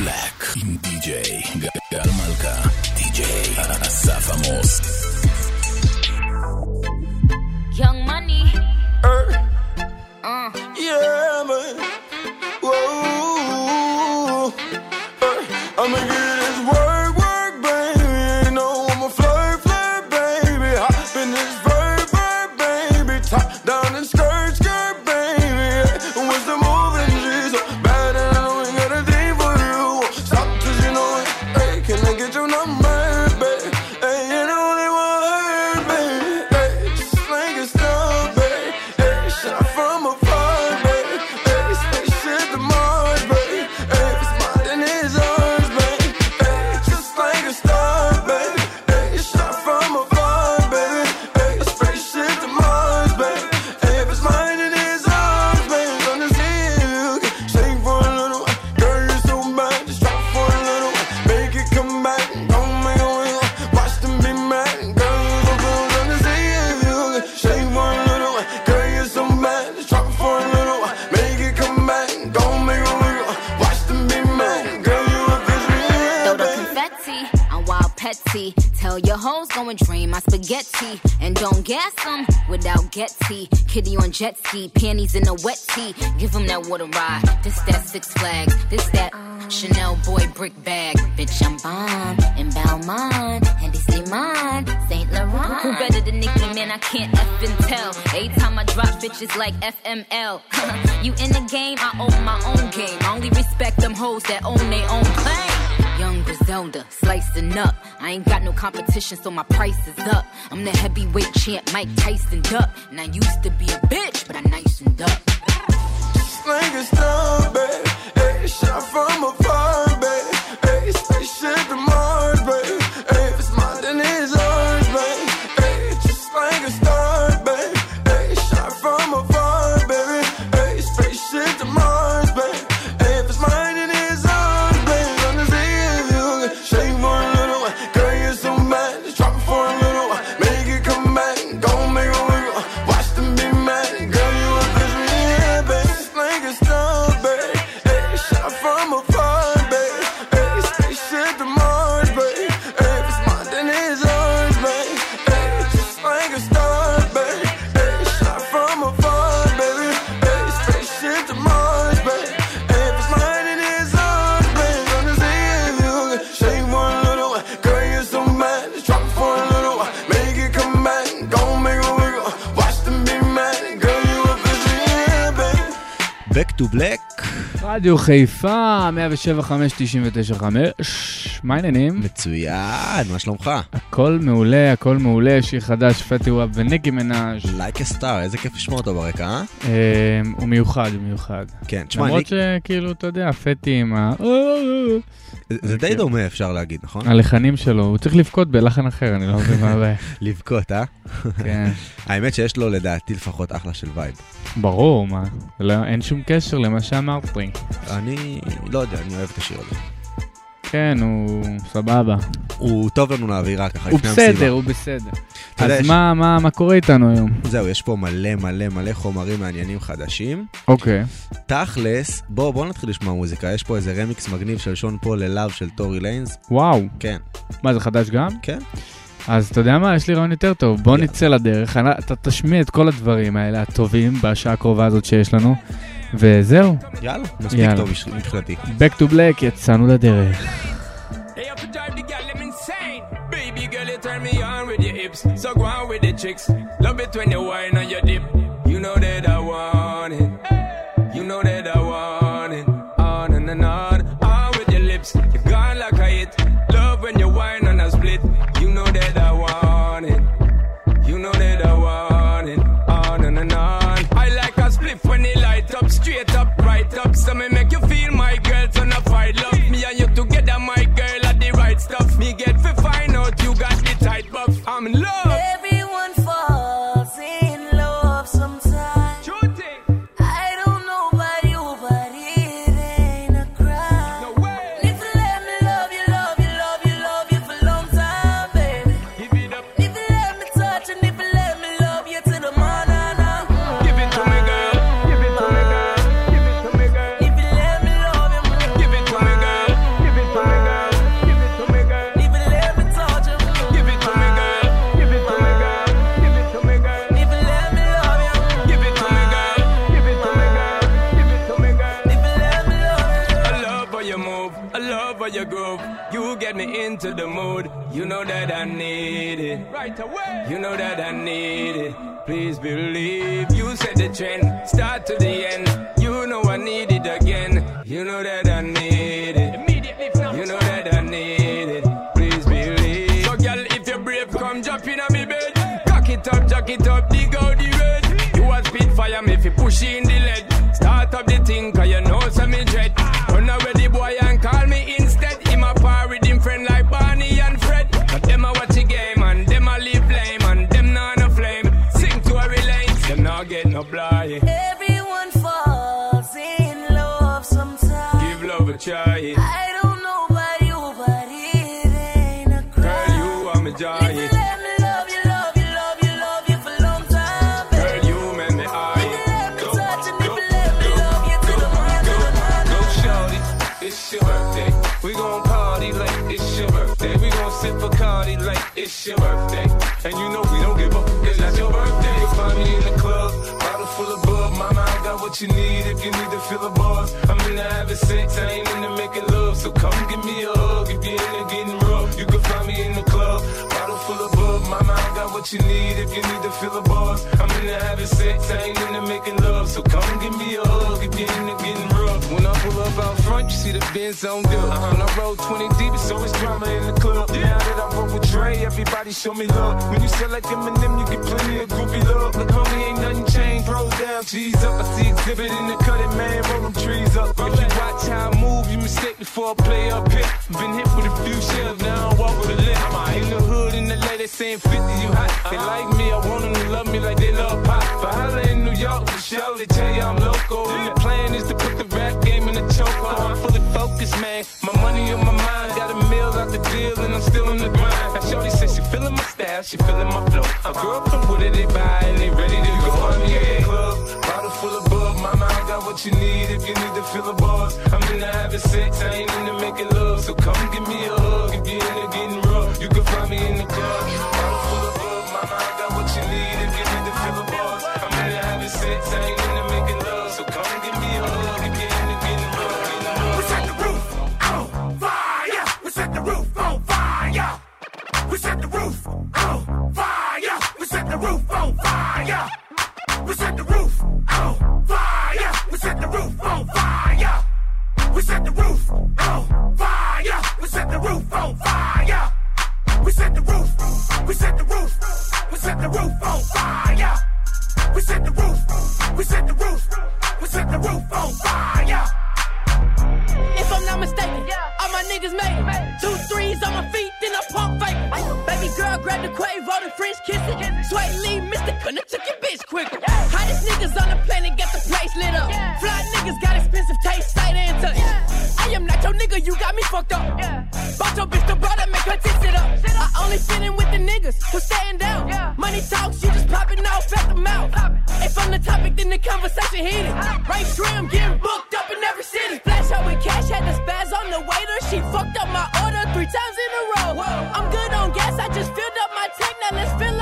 בלק עם די.ג'יי גל מלכה, די.ג'יי אסף עמוס. Jet ski, panties in a wet tee. Give them that water ride. This that Six Flags. This that Chanel boy brick bag. Bitch, I'm bomb in Balmain. And say mine, St. Laurent. Who better than Nicki, man? I can't F and tell. Every time I drop bitches like FML. you in the game, I own my own game. I only respect them hoes that own their own plane. Young Griselda, slicing up. I ain't got no competition, so my price is up. I'm the heavyweight champ, Mike Tyson Duck. And I used to be a bitch, but I nicened up. like a star, baby. Hey, shot from afar, baby. Hey, spaceship to Mars, רדיו חיפה, 107.595, מה העניינים? מצוין, מה שלומך? הכל מעולה, הכל מעולה, שיר חדש, פטי וואב וניקי מנאז'. לייק סטאר, איזה כיף לשמוע אותו ברקע, אה? אה, הוא מיוחד, הוא מיוחד. כן, תשמע, למרות ניק- שכאילו, אתה יודע, פטי עם ה... זה די כן. דומה אפשר להגיד, נכון? הלחנים שלו, הוא צריך לבכות בלחן אחר, אני לא מבין מה הבעיה. לבכות, אה? כן, האמת שיש לו לדעתי לפחות אחלה של וייב. ברור, מה. לא, אין שום קשר למה שאמרת לי. אני לא יודע, אני אוהב את השיר הזה. כן, הוא סבבה. הוא טוב לנו לאווירה ככה הוא לפני המסיבה. בסדר, הוא בסדר. אז יש- מה, מה, מה קורה איתנו היום? זהו, יש פה מלא מלא מלא חומרים מעניינים חדשים. אוקיי. תכלס, בוא, בוא נתחיל לשמוע מוזיקה. יש פה איזה רמיקס מגניב של שון פול ללאב של טורי ליינס. וואו, כן, מה זה חדש גם? כן. אז אתה יודע מה, יש לי רעיון יותר טוב, בוא יאללה. נצא לדרך, אני- אתה תשמיע את כל הדברים האלה הטובים בשעה הקרובה הזאת שיש לנו, וזהו, יאללה, מספיק יאללה. טוב מבחינתי. Back to Black, יצאנו לדרך. Hips. So go on with the chicks. Love it when you whine on your into the mood. You know that I need it. Right away. You know that I need it. Please believe you set the trend. Start to the end. You know I need it again. You know that I need it. Immediately You know that I need it. Please believe. So, girl, if you're brave, come jump in on me bed. Cock it up, jack it up, dig out the red. You a spit fire, me fi push in the leg. No blind. Everyone falls in love sometimes. Give love a try. What you need if you need to fill a buzz. I'm into having sex, I ain't into making love. So come give me a hug if you're into getting rough. When I pull up out front, you see the Benz on dub. Uh-huh. When I roll 20 deep, it's always drama in the club. Now that I roll with Dre, everybody show me love. When you sell like Eminem, you get plenty of groupie love. Look, homie, ain't nothing changed. Roll down, cheese up. I see Xzibit in the cutting, man. Roll them trees up. If you watch how I move, you mistake before I play up here. Been hit with a few shells, now I walk with a limp. In the hood, in the LA, they saying 50, you hot. They like me, I want them to love me like they love pop. But holla in New York, sure, they tell you I'm local. The plan is to put the rap game in the chokehold. I'm fully focused, man. My money on my mind, got a meal out the deal, and I'm still in the grind. Now, Shorty says she feeling my style, she feeling my flow. A girl from Wooded, they buy, and they ready to go. I'm in the club, bottle full of bub. Mama, I got what you need if you need to fill a buzz. I'm into having sex, I ain't into making love. So come give Baby girl, grab the Quavo, the French kissing. Sway Lee, Mr. Couldn't took your bitch quicker. Hottest niggas on the planet, got the place lit up. Fly niggas got expensive taste, sight and touch. Your nigga, you got me fucked up. Yeah. Bought your bitch the brother, make her tits sit up. I only fit in with the niggas who staying down. Yeah. Money talks, you just popping off at the mouth. If I'm the topic, then the conversation heated. Right trim, getting booked up in every city. Flash out with cash, had the spaz on the waiter. She fucked up my order three times in a row. I'm good on gas, I just filled up my tank. Now let's fill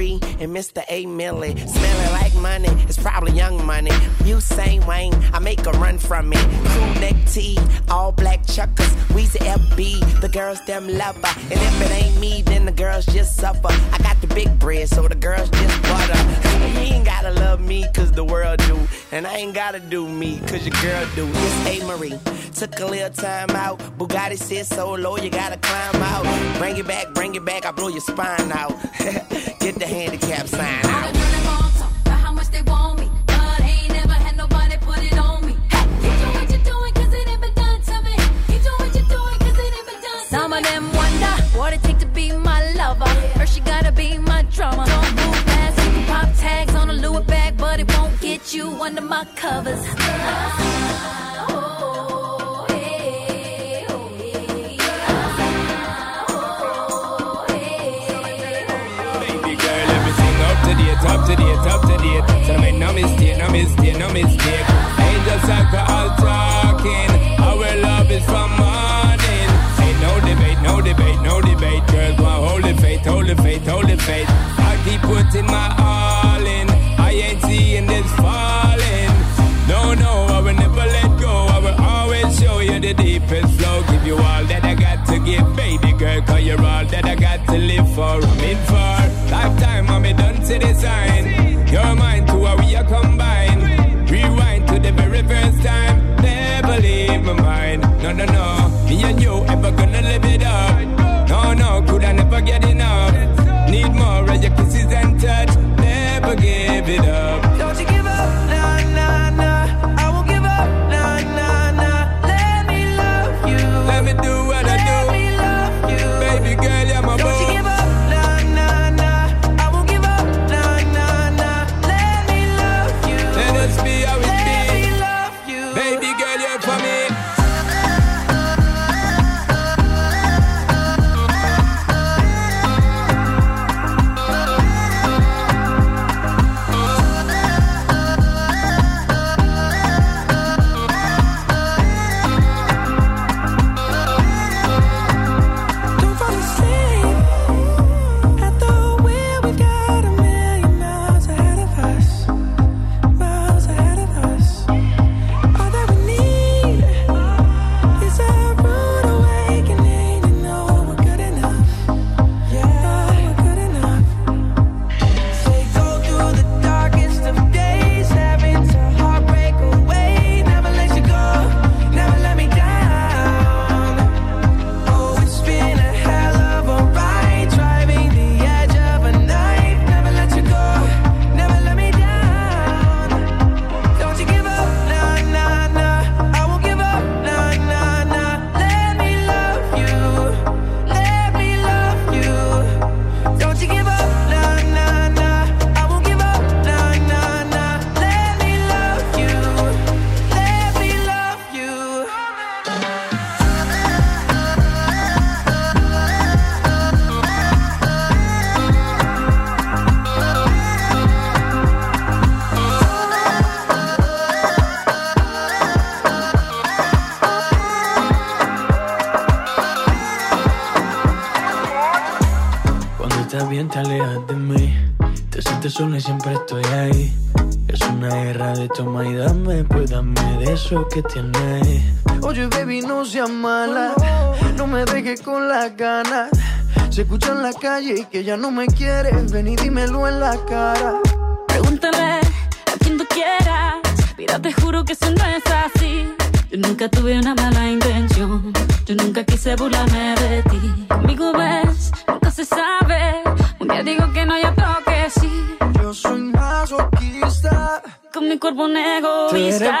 Marie and Mr. A. Millie. Smelling like money, it's probably young money. You Usain Wayne, I make a run from it. Crew neck tee, all black chuckers. Weezy FB, the girls them love her. And if it ain't me, then the girls just suffer. I got the big bread, so the girls just butter. You ain't gotta love me, cause the world do. And I ain't gotta do me, cause your girl do. Miss A. Marie took a little time out. Bugatti sit so low, you gotta climb out. Bring it back, bring it back, I blow your spine out. Get the handicap sign All out. the girls talk about how much they want me, drama. Don't move fast, you can pop tags on a Louis bag, but it won't get you under my covers. Top to the top to the So I make no mistake, no mistake, no mistake. Angels like all talking. Our love is from morning. Ain't no debate, no debate, no debate. Girls want holy faith, holy faith, holy faith. Putting my all in. I ain't seeing this falling. No, no, I will never let go. I will always show you the deepest flow. Give you all that I got to give, baby girl. Cause you're all that I got to live for. I'm in for lifetime, I'm done to design. Eso que tienes Oye baby no seas mala No me dejes con las ganas Se escucha en la calle que ya no me quieres Ven y dímelo en la cara Pregúntale a quien tú quieras. Mira, te juro que eso no es así. Yo nunca tuve una mala intención. Yo nunca quise burlarme de ti. Conmigo ves, nunca se sabe. Un día digo que no, y otro que sí. Yo soy masoquista Con mi cuerpo un egoísta.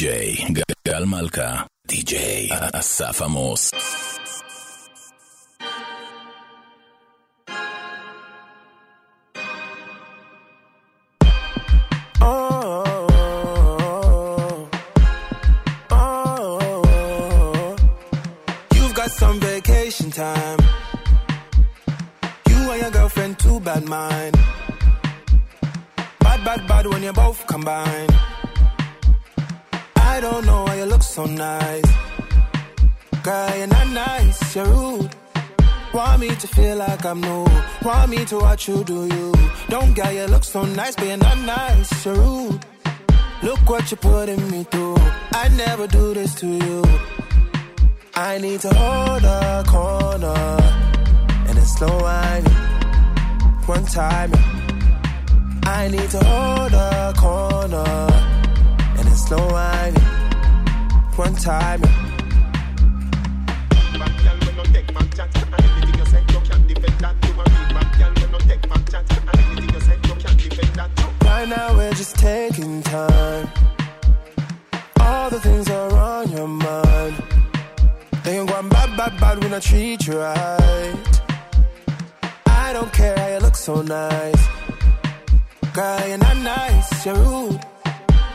די-ג'יי גל מלכה, oh, you've got Some vacation time. You and your girlfriend, too bad mind. Bad, bad, bad when you're both combined. I don't know why you look so nice. Girl, you're not nice, you're rude. Want me to feel like I'm new. Want me to watch you do you. Don't get you look so nice, being you're not nice, you're rude. Look what you're putting me through. I never do this to you. I need to hold a corner. And then slow whining. One time. I need to hold a corner one time, yeah. Right now we're just taking time. All the things are on your mind. They ain't going bad, bad, bad when I treat you right. I don't care how you look so nice. Girl, you're not nice, you're rude.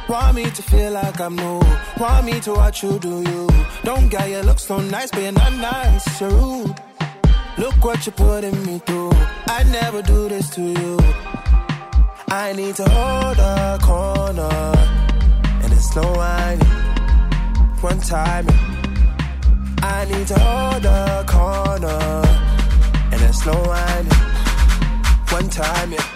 Want me to feel like I'm new. Want me to watch you do you. Don't get your look so nice, but you're not nice. You're rude. Look what you're putting me through. I never do this to you. I need to hold a corner. And it's slow whining. One time. I need to hold a corner. And it's slow whining. One time, yeah.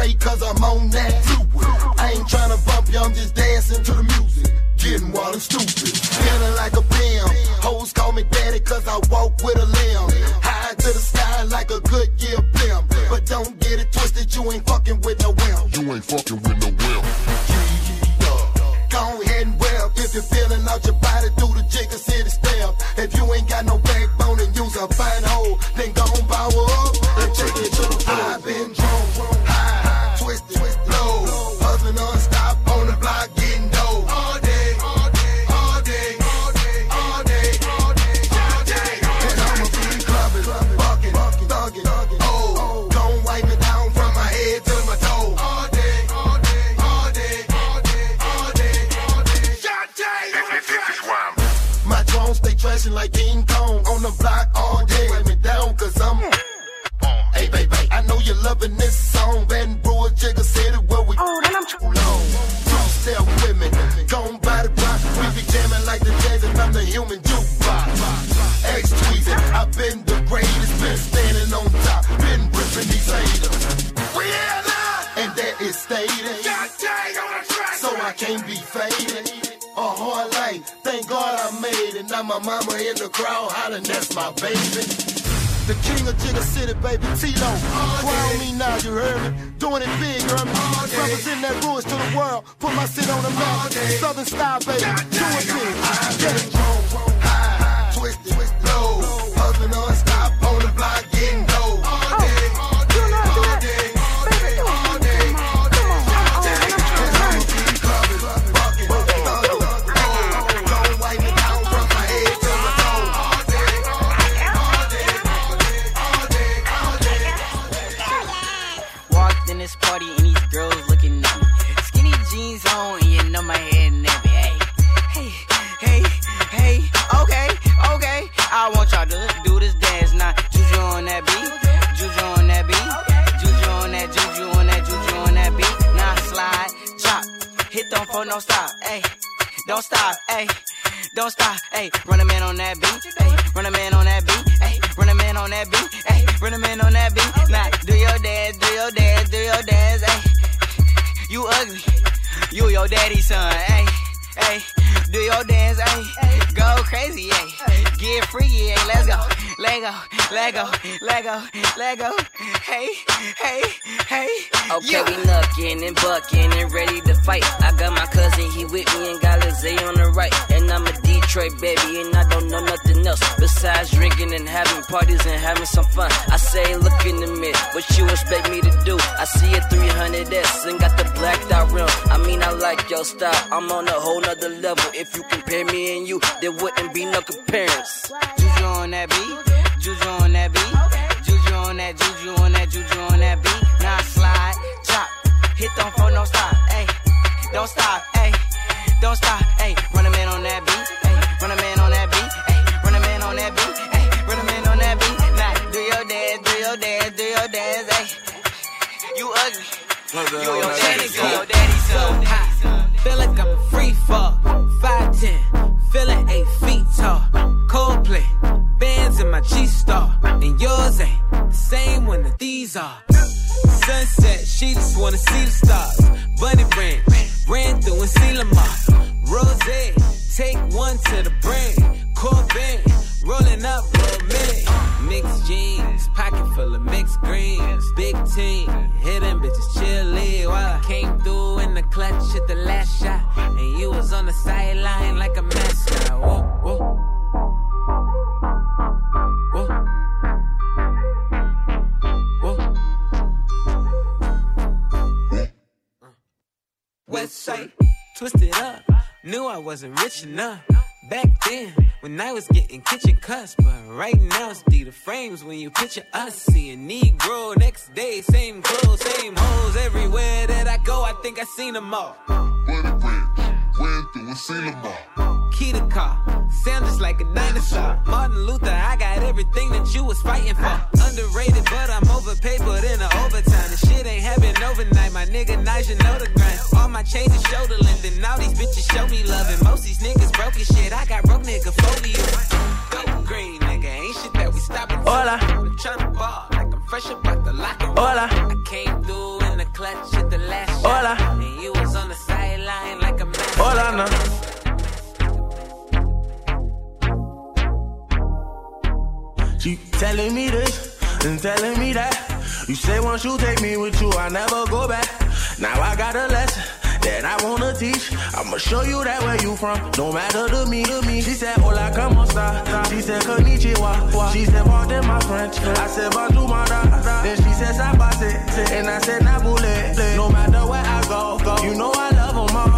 straight cause I'm on that. I ain't trying to bump you, I'm just dancing to the music. Getting wild and stupid. Ugly, you your daddy's son, your daddy's son. hot. Feel like I'm a free fall. 5'10, feeling 8 feet tall. Coldplay, bands in my G Star. And yours ain't the same one that these are. Sunset, she just wanna see the stars. Bunny branch, ran through and see Lamar. Rose, take one to the brain. Corbin, rolling up, roll me. Mixed jeans, pocket full of mixed greens. Big team, hidden bitches chilly while I came through in the clutch at the last shot. And you was on the sideline like a mascot. Whoa. Whoa. West side, twisted up. Knew I wasn't rich enough. Back then, when I was getting kitchen cuts, but right now it's the frames when you picture us. See a Negro next day, same clothes, same hoes. Everywhere that I go, I think I seen them all. Went through and seen them all. Key to car, sound just like a dinosaur. Martin Luther, I got everything that you was fighting for. Underrated, but I'm overpaid, but in the overtime. The shit ain't happen overnight. My nigga Nigel know the grind. All my chains is shoulder length, and all these bitches show me love. And most these niggas broke as shit. I got broke nigga phobia. Go green, nigga, ain't shit that we stopping. Hola. I'm tryna ball like I'm fresh up out the locker. room. Hola. I came through in the clutch at the last shot. Hola. And you was on the sideline like a man. Hola, no. She telling me this and telling me that. You say once you take me with you, I never go back. Now I got a lesson that I wanna teach. I'ma show you that where you from, no matter to me, to me. She said, Hola, como esta? She said, Konnichiwa. She said, Pardon my French. I said, Bonjour, my da. Then she said, Sabase. And I said, Nabule. No matter where I go, go. You know I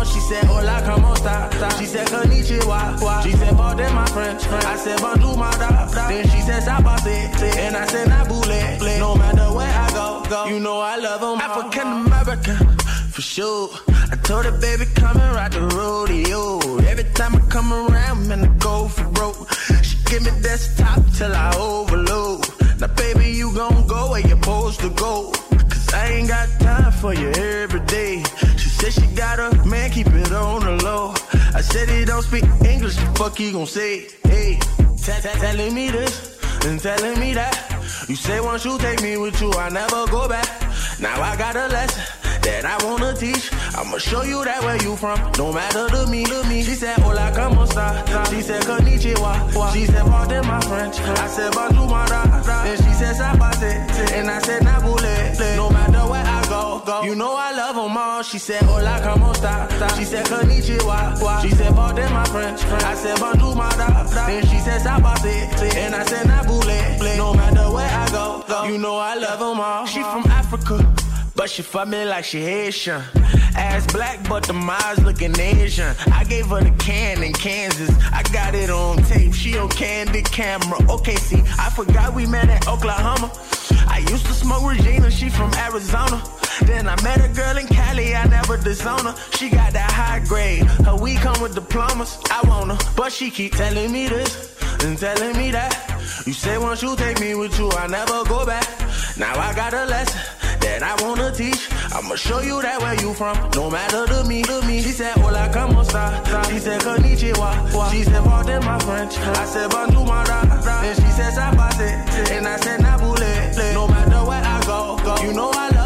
all. She said, Hola, como esta? She said, Konnichiwa. She said, Pardon my French. I said, Bonjour, my da. Then she says Stop, I said, Sabase. And I said, Nabule. No matter where I go, go. You know I love them African American, for sure. I told her, baby, come and ride the rodeo. Every time I come around, man, I go for broke. She give me desktop till I overload. Now, baby, you gon' go where you're supposed to go. Cause I ain't got time for you every day. She said she got a man, keep it on the low. I said he don't speak English, fuck he gon' say? Hey, telling me this and telling me that. You say once you take me with you, I never go back. Now I got a lesson that I wanna teach. I'ma show you that where you from, no matter to me, to me. She said, Hola, como esta? She said, Konnichiwa. She said, Pardon my French. I said, Bonjour, my da. Then she said, Sabase. And I said, Nabule. No matter where I You know I love them all. She said, Hola, como esta? She said, Konnichiwa. She said, Pardon my French. I said, Bonjour, my. Then she said, Sabase. And I said, Nabule. No matter where I go. You know I love them all. She from Africa. But she fuck me like she Haitian. Ass black, but the eyes looking Asian. I gave her the can in Kansas. I got it on tape. She on candid camera. Okay, see, I forgot we met in Oklahoma. I used to smoke Regina. She from Arizona. Then I met a girl in Cali. I never disown her. She got that high grade. Her weed come with diplomas. I want her, but she keep telling me this and telling me that. You say once you take me with you, I never go back. Now I got a lesson that I wanna teach. I'ma show you that where you from, no matter to me, to me. She said, hola, como esta? She said, konnichiwa. She said, pardon my French. I said, bonjour, my da. Then she said, sabase. And I said, nabule. No matter where I go, go. You know I love.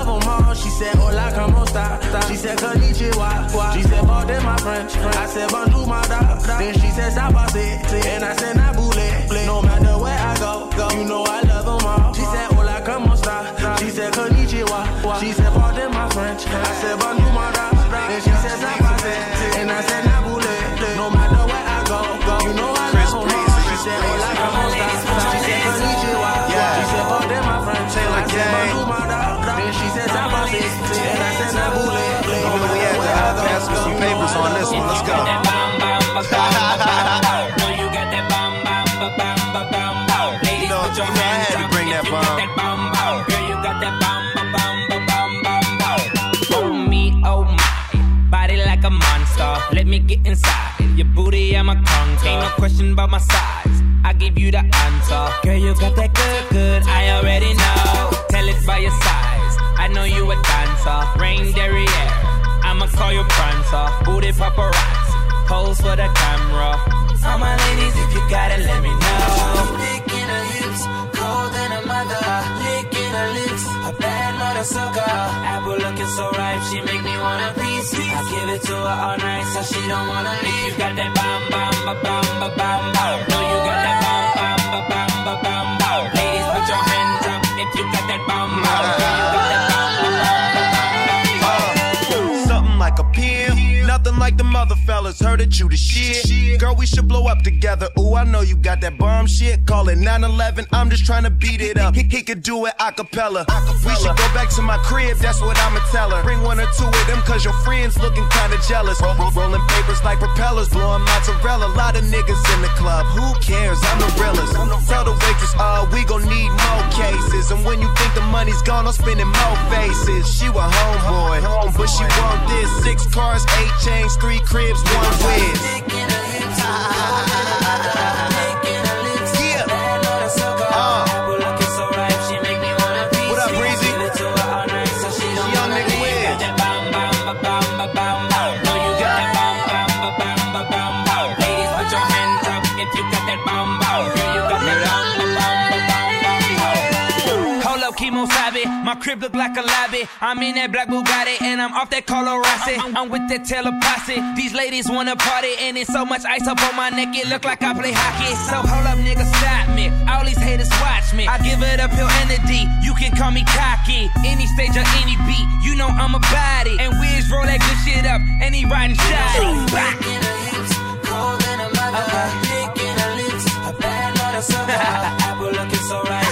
She said, oh, hola, como esta? She said, konnichiwa. She said, pardon my French. I said, bonjour, my da. Then she said, sabase. And I said, nabule. No matter where I go, go. You know I love them all. She said, oh, hola, como esta? She said, konnichiwa. She said, pardon my French. I said, bonjour, my da. Then she said, sabase. And I said, nabule. No matter where I go, go. You know I love them all. She said, oh, hola, como esta? She said, konnichiwa. She said, pardon my French. I said, bonjour, my da. Papers on this one. Let's go. I had to bring that bomb. My. Let me get inside. Your booty, I'm a. Ain't no question about my size. I give you the answer. Girl, you got that good, good. I already know. Tell it by your size. I know you a dancer. Rain derriere. I'ma call you prancer. Booty paparazzi. Pose for the camera. All my ladies, if you got it, let me know. Licking her hips, cold than a mother. Licking her lips, a bad mother sucker. Apple looking so ripe, she make me want a piece. I give it to her all night, so she don't wanna leave. You got that bam bam ba bam ba bam bam. No, you got that fellas. Heard that you the shit. Girl, we should blow up together. Ooh, I know you got that bomb shit. Call it 911. I'm just trying to beat it up. He, he could do it a cappella. We should go back to my crib. That's what I'ma tell her. Bring one or two of them, cause your friends looking kinda jealous. Roll, roll- rolling papers like propellers. Blowing mozzarella. A lot of niggas in the club. Who cares? I'm the realest. Tell the waitress, uh, we gon' need more cases. And when you think the money's gone, I'm spending more faces. She was homeboy, but she want this. Six cars, eight chains, three cribs, one whiz. Crib look like a lobby. I'm in that black Bugatti and I'm off that Carlo Rossi. I'm with that Taylor posse. These ladies wanna party and it's so much ice up on my neck. It look like I play hockey. So hold up, nigga, stop me. All these haters watch me. I give it up, a D. You can call me cocky. Any stage or any beat, you know I'm a body. And Wiz roll that good shit up and he riding shoddy. Cold than a mother. Uh-huh. Licking her lips, a bad mother sucker. Apple looking so right,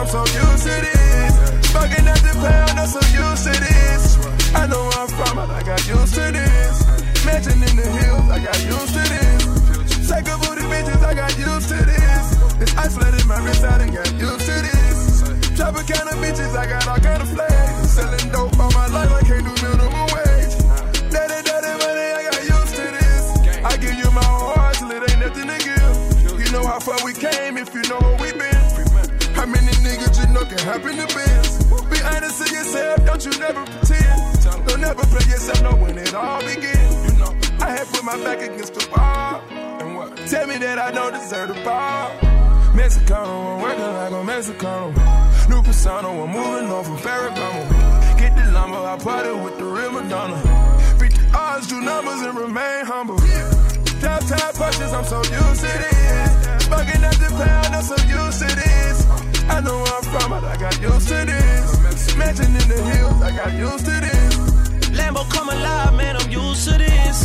I'm so used to this. Fucking at the pound, I'm so used to this. I know I'm from, I got used to this. Mansion in the hills, I got used to this. Take a booty bitches, I got used to this. It's isolated my wrist, I done got used to this. Of bitches, I got all kind of flags. Selling dope all my life, I can't do minimum wage. Daddy, daddy, money, I got used to this. I give you my whole heart till it ain't nothing to give. You know how far we came if you know where we been. How many niggas you know can happen to biz? Be honest to yourself, don't you never pretend. Never play yourself, know when it all begin. You know, I had put my back against the wall. And what? Tell me that I don't deserve the ball. Mexicano, I'm working like a Mexicano. New persona, I'm moving on from Ferragamo. Get the lumber, I party with the real Madonna. Beat the odds, do numbers and remain humble. Top top punches, I'm so used to this. Bugging at the pound, I'm so used to this. I know where I'm from, but I got used to this. Mansion in the hills, I got used to this. Lambo come alive, man, I'm used to this.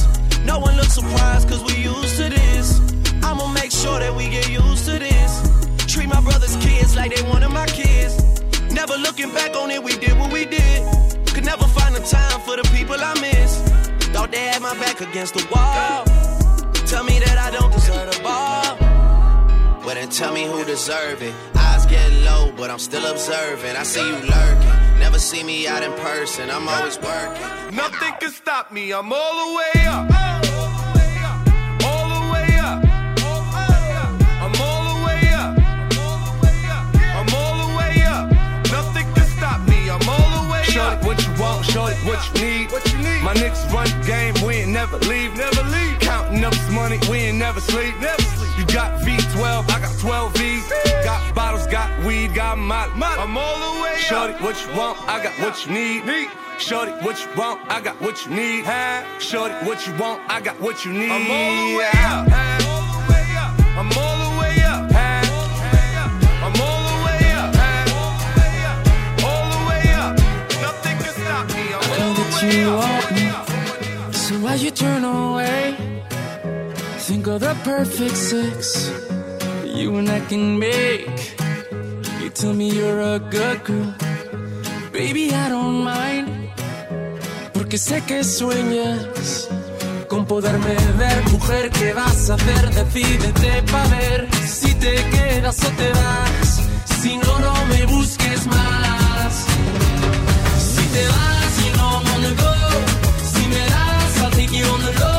No one looks surprised, cause we used to this. I'ma make sure that we get used to this. Treat my brother's kids like they one of my kids. Never looking back on it, we did what we did. Could never find the time for the people I miss. Thought they had my back against the wall. Tell me that I don't deserve the ball. Well, then tell me who deserve it. Eyes get low, but I'm still observing. I see you lurking. Never see me out in person. I'm always working. Nothing can stop me. I'm all the way up. What you need? What you need? My niggas run the game. We ain't never leave. Never leave. Counting up this money. We ain't never sleep. Never sleep. You got V12. I got 12 V's. Got bottles. Got weed. Got my. my I'm all the way up. Shorty, what you want? I got what you need. Need. Shorty, what you want? I got what you need. Shorty, what you want? I got what you need. I'm all the way up. I'm all the way up. Away? Think of the perfect six you and I can make. You tell me you're a good girl, baby I don't mind, porque sé que sueñas con poderme ver, mujer, ¿qué vas a hacer? Decídete pa' ver si te quedas o te vas. Si no, no me busques más. Si te vas, take you on the low,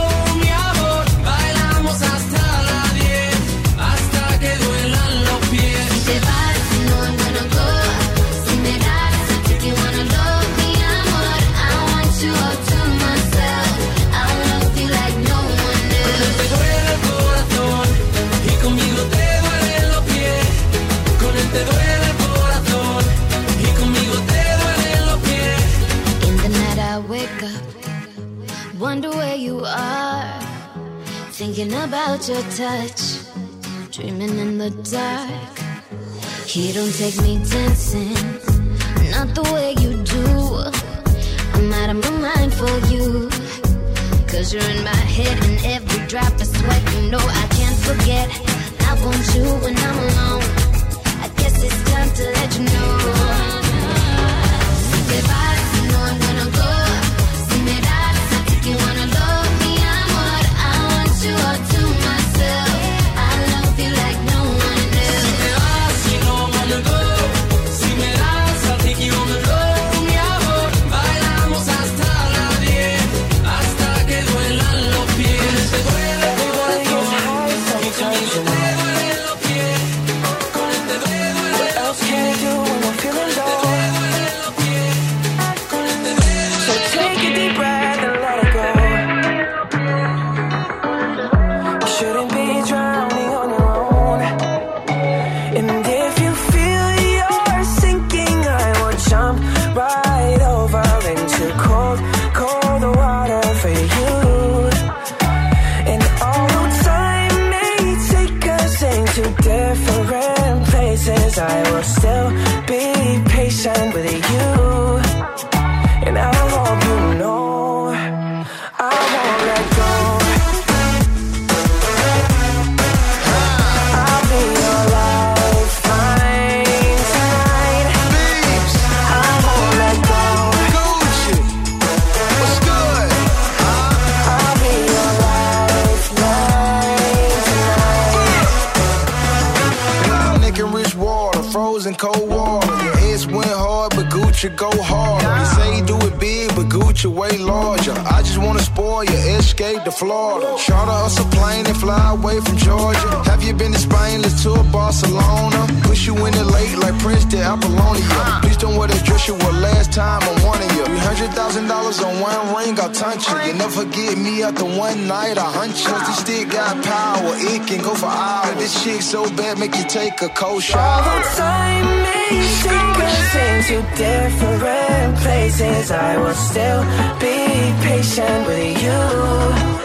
Thinking about your touch, dreaming in the dark. He don't take me dancing, not the way you do. I'm out of my mind for you. Cause you're in my head and every drop of sweat, you know I can't forget. I want you when I'm alone. I guess it's time to let you know. Gucci go harder. You say you do it big, but Gucci way larger. I just wanna spoil you, escape to Florida. Charter us a plane and fly away from Georgia. Have you been to Spain? Let's tour Barcelona. Push you in the lake like Prince to Apollonia. Please don't wear the dress you wore last time I'm you. Three hundred thousand dollars on one ring, I'll touch you. You never get me after one night, I hunt you. This stick got power, it can go for hours. This chick so bad, make you take a cold shower. Although time may take into different places, I will still be patient with you.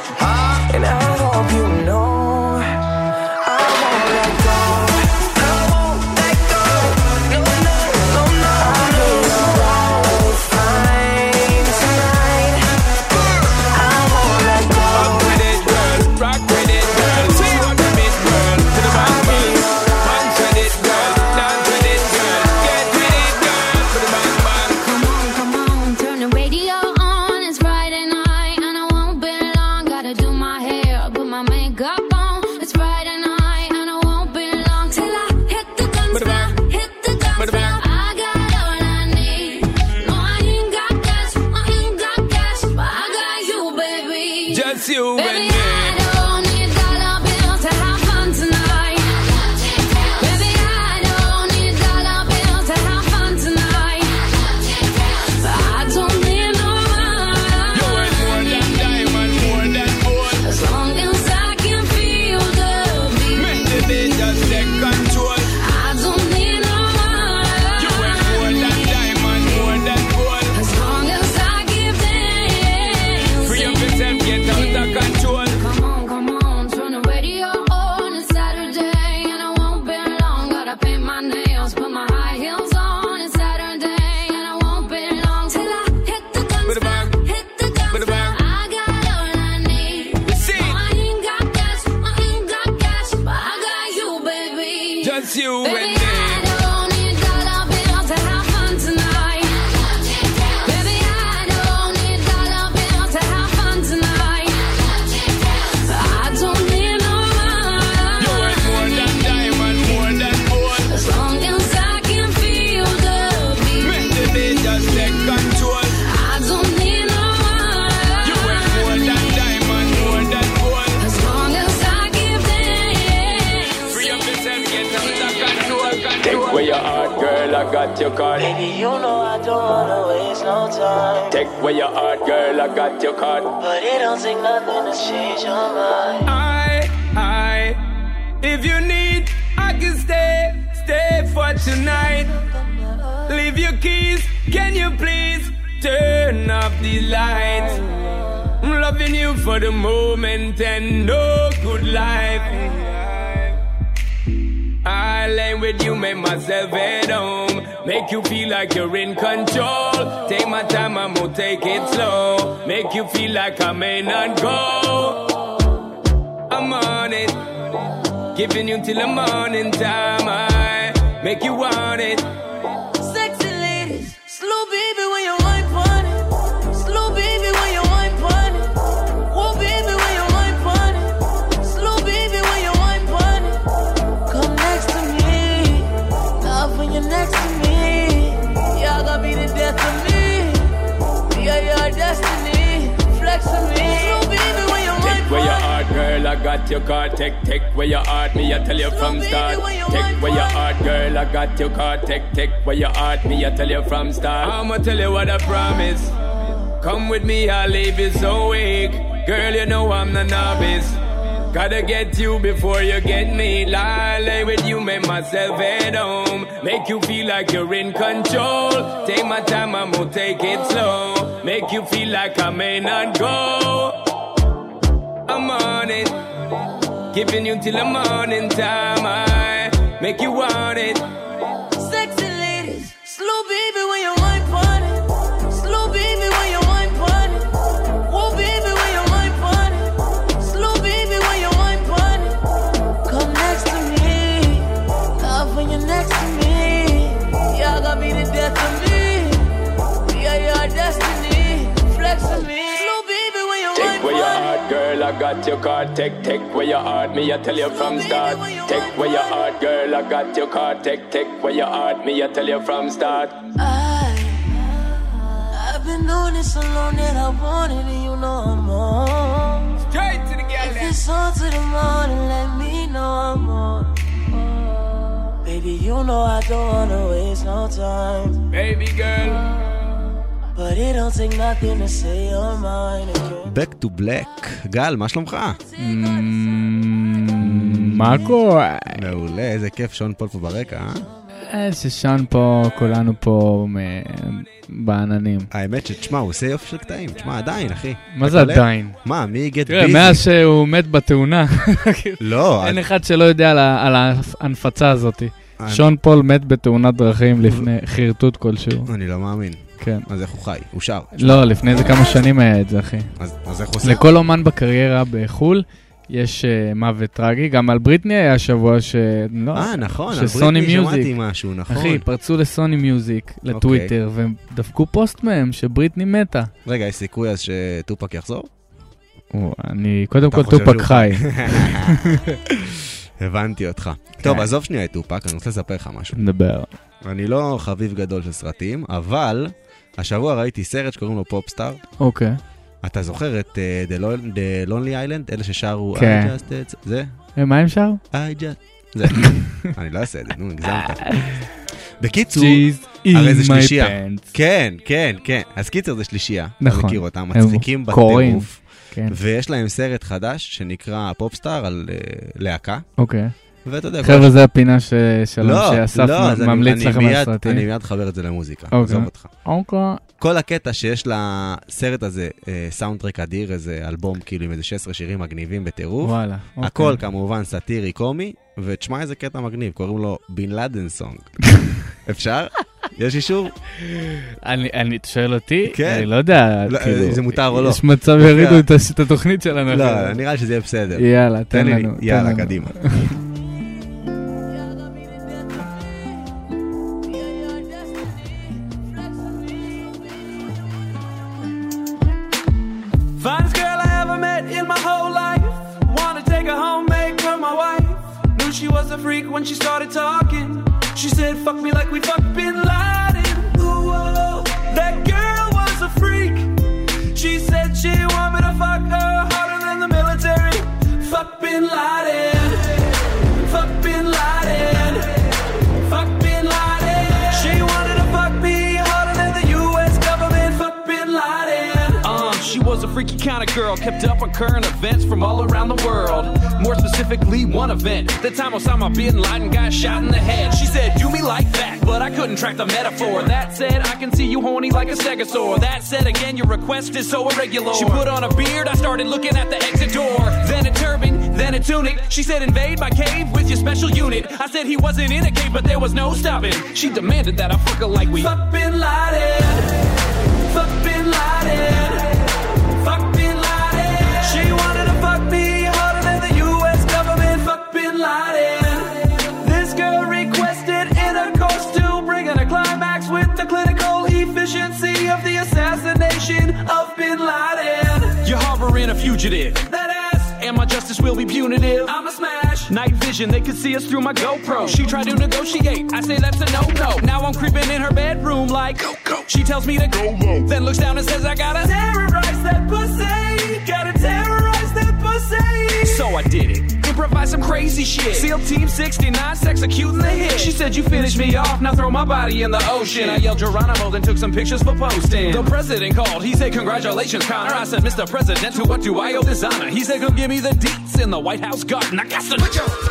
Home. Make you feel like you're in control. Take my time, I'm gonna take it slow. Make you feel like I may not go. I'm on it. Giving you till the morning time. I make you want it. Your card. Take, take where your heart. Me, I tell you from start. Take where your heart, girl. I got your card. Take, take where your heart. Me, I tell you from start. I'ma tell you what I promise. Come with me, I'll leave you so weak. Girl, you know I'm the novice. Gotta get you before you get me. Lie, lay with you, make myself at home. Make you feel like you're in control. Take my time, I'm gonna take it slow. Make you feel like I may not go. I'm on it. Giving you till the morning time. I make you want it. I got your card. Take, take where your heart, me, I tell you from start. Take where your heart, girl, I got your card. Take, take where your heart, me, I tell you from start. I, I've been doing this so long that I wanted, it, and you know I'm on. Straight to the If it's on to the morning, let me know I'm on. Baby, you know I don't wanna waste no time. Baby girl. But it don't take nothing to say you're mine again. Back to black. גל, מה שלומך? מה קורה? מעולה, איזה כיף שון פול פה ברקע, אה? איזה שון פה, כולנו פה בעננים. האמת שתשמע, הוא עושה יופי של קטעים. תשמע, עדיין, אחי. מה זה? עדיין? מה, מי גט תראה, ביזי? מאז שהוא מת בתאונה, לא, אין אחד שלא יודע על ההנפצה הזאת. שון פול מת בתאונת דרכים לפני חרטוט כלשהו. אני לא מאמין. כן. אז איך הוא חי? הוא שר. לא, לפני איזה כמה שנים היה את זה, אחי. אז אז איך הוא עושה? לכל אומן בקריירה בחו"ל יש אה, מוות טרגי, גם על בריטני היה שבוע ש... לא, אה, נכון, על בריטני מיוזיק. שמעתי משהו, נכון. אחי, פרצו לסוני מיוזיק, לטוויטר, והם דפקו פוסט מהם שבריטני מתה. רגע, יש סיכוי אז שטופק יחזור? או, אני, קודם כל טופק שהוא חי. הבנתי אותך. טוב, כן. עזוב שנייה את טופק, אני רוצה לספר לך משהו. נדבר. אני לא חביב גדול של סרטים, אבל השבוע ראיתי סרט שקוראים לו פופסטאר. אוקיי. אתה זוכר את אה, The Lon- The Lonely Island? אלה ששרו כן. I just did... זה? אה, מה הם שרו? I just... זה. אני לא אעשה את זה, נו, הגזמת. בקיצור, הרי זה שלישייה. כן, כן, כן. אז קיצר זה שלישייה. נכון. אתה מכיר אותם, מצחיקים. בטירוף. כן. ויש להם סרט חדש שנקרא פופסטאר על אה, להקה. אוקיי. ואתה יודע... חבר'ה, זה הפינה ש- שלנו, לא, שאסף לא, ממליץ לכם על סרטים. אני מיד חבר את זה למוזיקה, אוקיי. עזוב אותך. אוקיי. כל הקטע שיש לסרט הזה אה, סאונדטרק אדיר, איזה אלבום כאילו עם איזה 16 שירים מגניבים בטירוף. וואלה, אוקיי. הכל כמובן סאטירי קומי, ותשמע איזה קטע מגניב, קוראים לו בן לאדן סונג. אפשר? יש אישור? אני, אני, אתה שואל אותי? כן. אני לא יודע, לא, כאילו, אם זה מותר או לא. יש מצב יורידו את התוכנית שלנו. לא. נראה לי שזה יהיה בסדר. יאללה, תן לנו. יאללה. קדימה. freak when she started talking. She said, fuck me like we fucked Bin Laden. Whoa. That girl was a freak. She said she wanted to fuck her harder than the military. Fuck Bin Laden. Freaky kind of girl, kept up on current events from all around the world. More specifically, one event. The time Osama bin Laden got shot in the head. She said, do me like that, but I couldn't track the metaphor. That said, I can see you horny like a stegosaur. That said, again, your request is so irregular. She put on a beard, I started looking at the exit door. Then a turban, then a tunic. She said, invade my cave with your special unit. I said he wasn't in a cave, but there was no stopping. She demanded that I fuck her like we. Fuck Bin Laden. Fuck Bin Laden. A fugitive. That ass. And my justice will be punitive. I'm a smash. Night vision, they could see us through my GoPro. She tried to negotiate. I say that's a no-no. Now I'm creeping in her bedroom like go go. She tells me to go low. Then looks down and says I gotta terrorize that pussy. Gotta terrorize that pussy. So I did it. Some crazy shit. SEAL Team 69, executing the hit. She said you finished me off, now throw my body in the ocean. I yelled Geronimo, then took some pictures for posting. The president called, he said congratulations, Connor. I said, Mr. President, to what do I owe this honor? He said, come give me the deets in the White House garden. I got to Put your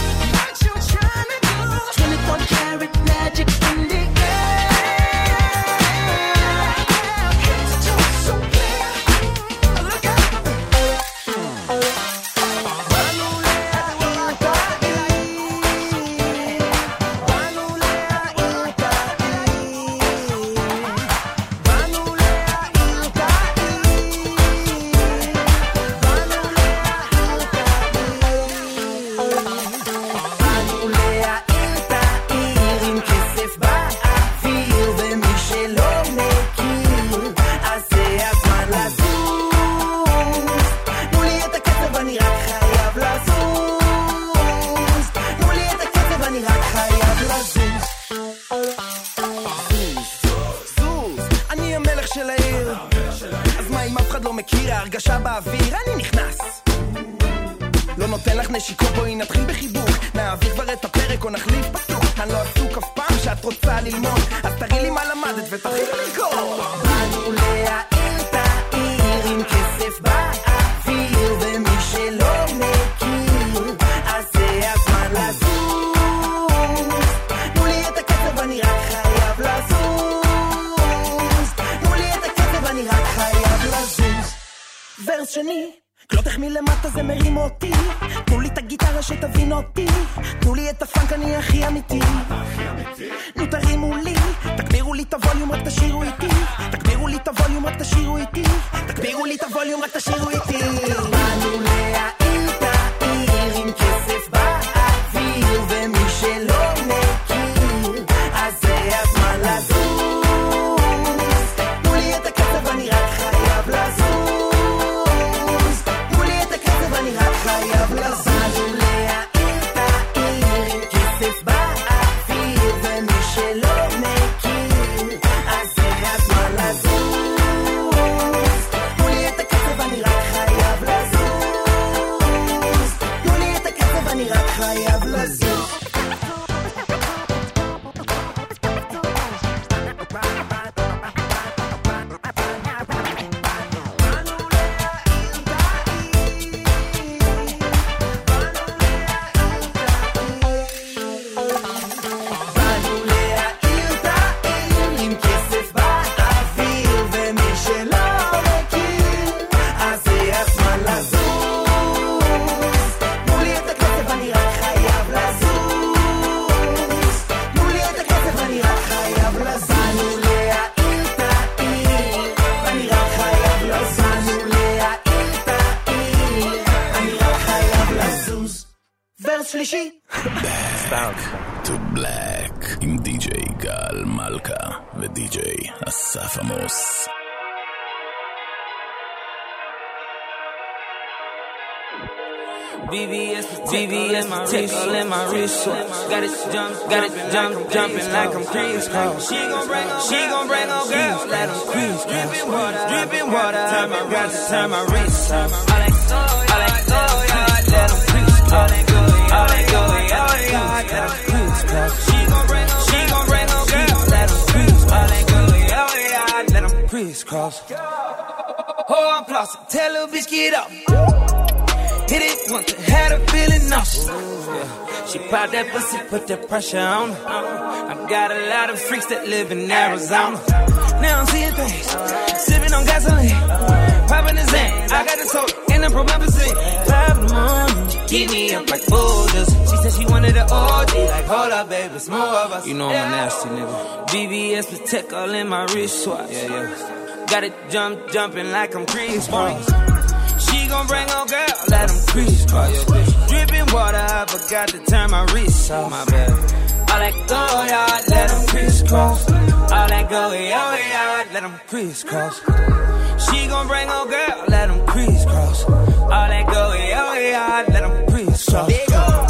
שאת רוצה ללמוד. אז תראי לי מה למדת ותתחיל לרקוד. באנו מלכה ודי.ג'יי אסף עמוס. BBS, BBS, my wrist, all in my wrist. Got it jump, got it jump, jumping like I'm Chris Cross. She gon' bring, she gon' bring on girls, let them quiz dripping water, dripping water. Time I got to turn my wrist off. All that, all that, Crisscross. Oh, I'm flossing, tell little bitch get up. Hit it once, had a feeling nauseous. Yeah. She popped that pussy, put that pressure on her. I got a lot of freaks that live in Arizona. Now I'm seeing things, sipping on gasoline, popping the Zan. I got the soda and the promethazine. Five in the morning, she keep me up like boulders. She said she wanted an OG, like hold up, baby, it's more of us. You know I'm a nasty nigga. BBS Protect all in my wristwatch. Yeah, yeah. Got it jump, jumping like I'm Kris Kross. She gon' bring on girl, let them crisscross. Dripping water, I forgot to turn my wrist off. My bad. All that Goyard, let them crisscross. All that Goyard, let them crisscross. She gon' bring on girl, let them crisscross. All that Goyard, let them crisscross.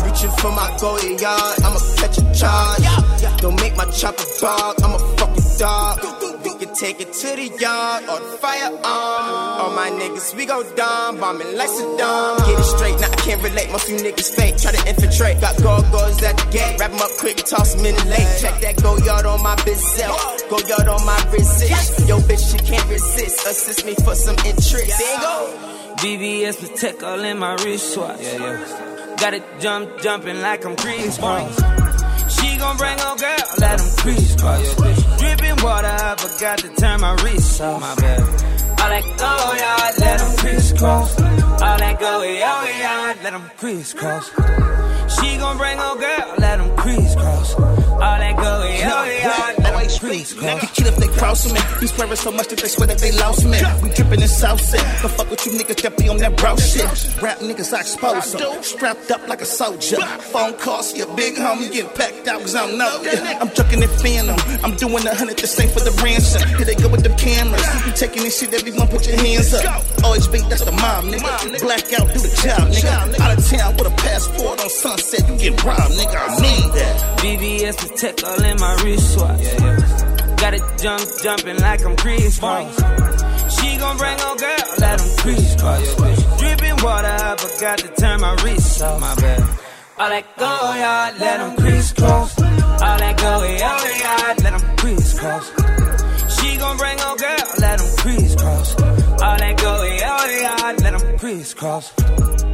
Reaching for my golden yard, I'ma catch a charge. Don't make my chopper bark, I'm a fucking dog. We can take it to the yard or the firearm. All my niggas, we go dumb, bombing like Saddam. Get it straight, now I can't relate. Most you niggas fake, try to infiltrate. Got go-go's at the gate, wrap 'em up quick, toss 'em in the lake. Check that Goyard on my bitch Go yard on my resist. Yo, bitch, she can't resist. Assist me for some interest. There you go. BBS Protect all in my wristwatch. Yeah, yeah. Got it jump, jumping like I'm Kris Kross. She gon' bring on girl, let them crisscross. Dripping water, I forgot to turn my wrist off. My bad. All that go yard, let them crisscross. All that Goyard, oh, let them crisscross. She gon' bring on girl, let them crisscross. All that Goyard, oh, let them crisscross. Kid if they cross me. We swearing so much that they swear that they lost me. We dripping in Set. Don't fuck with you niggas that be on that bro shit. Rap niggas, I expose them. Strapped up like a soldier. Phone calls, your big homie getting packed out cause I don't know. I'm chucking it phantom. I'm doing a hundred the same for the ransom. Here they go with the cameras. You taking this shit, everyone put your hands up. OHB, that's the mob, nigga. Black out, do the job, nigga. Out of town with a passport on sunset, you get robbed, nigga. I mean that. BBS Protect all in my wristwatch. Yeah, yeah. Got it jump, jumping like I'm Kris Kross. She gon' bring on girl, let them crisscross. Dripping water, I forgot to turn my wrist off. My bad. All that Goyard, let them crisscross. All that Goyard, let them crisscross. She gon' bring on girl, let them crisscross. All that Goyard, let them crisscross.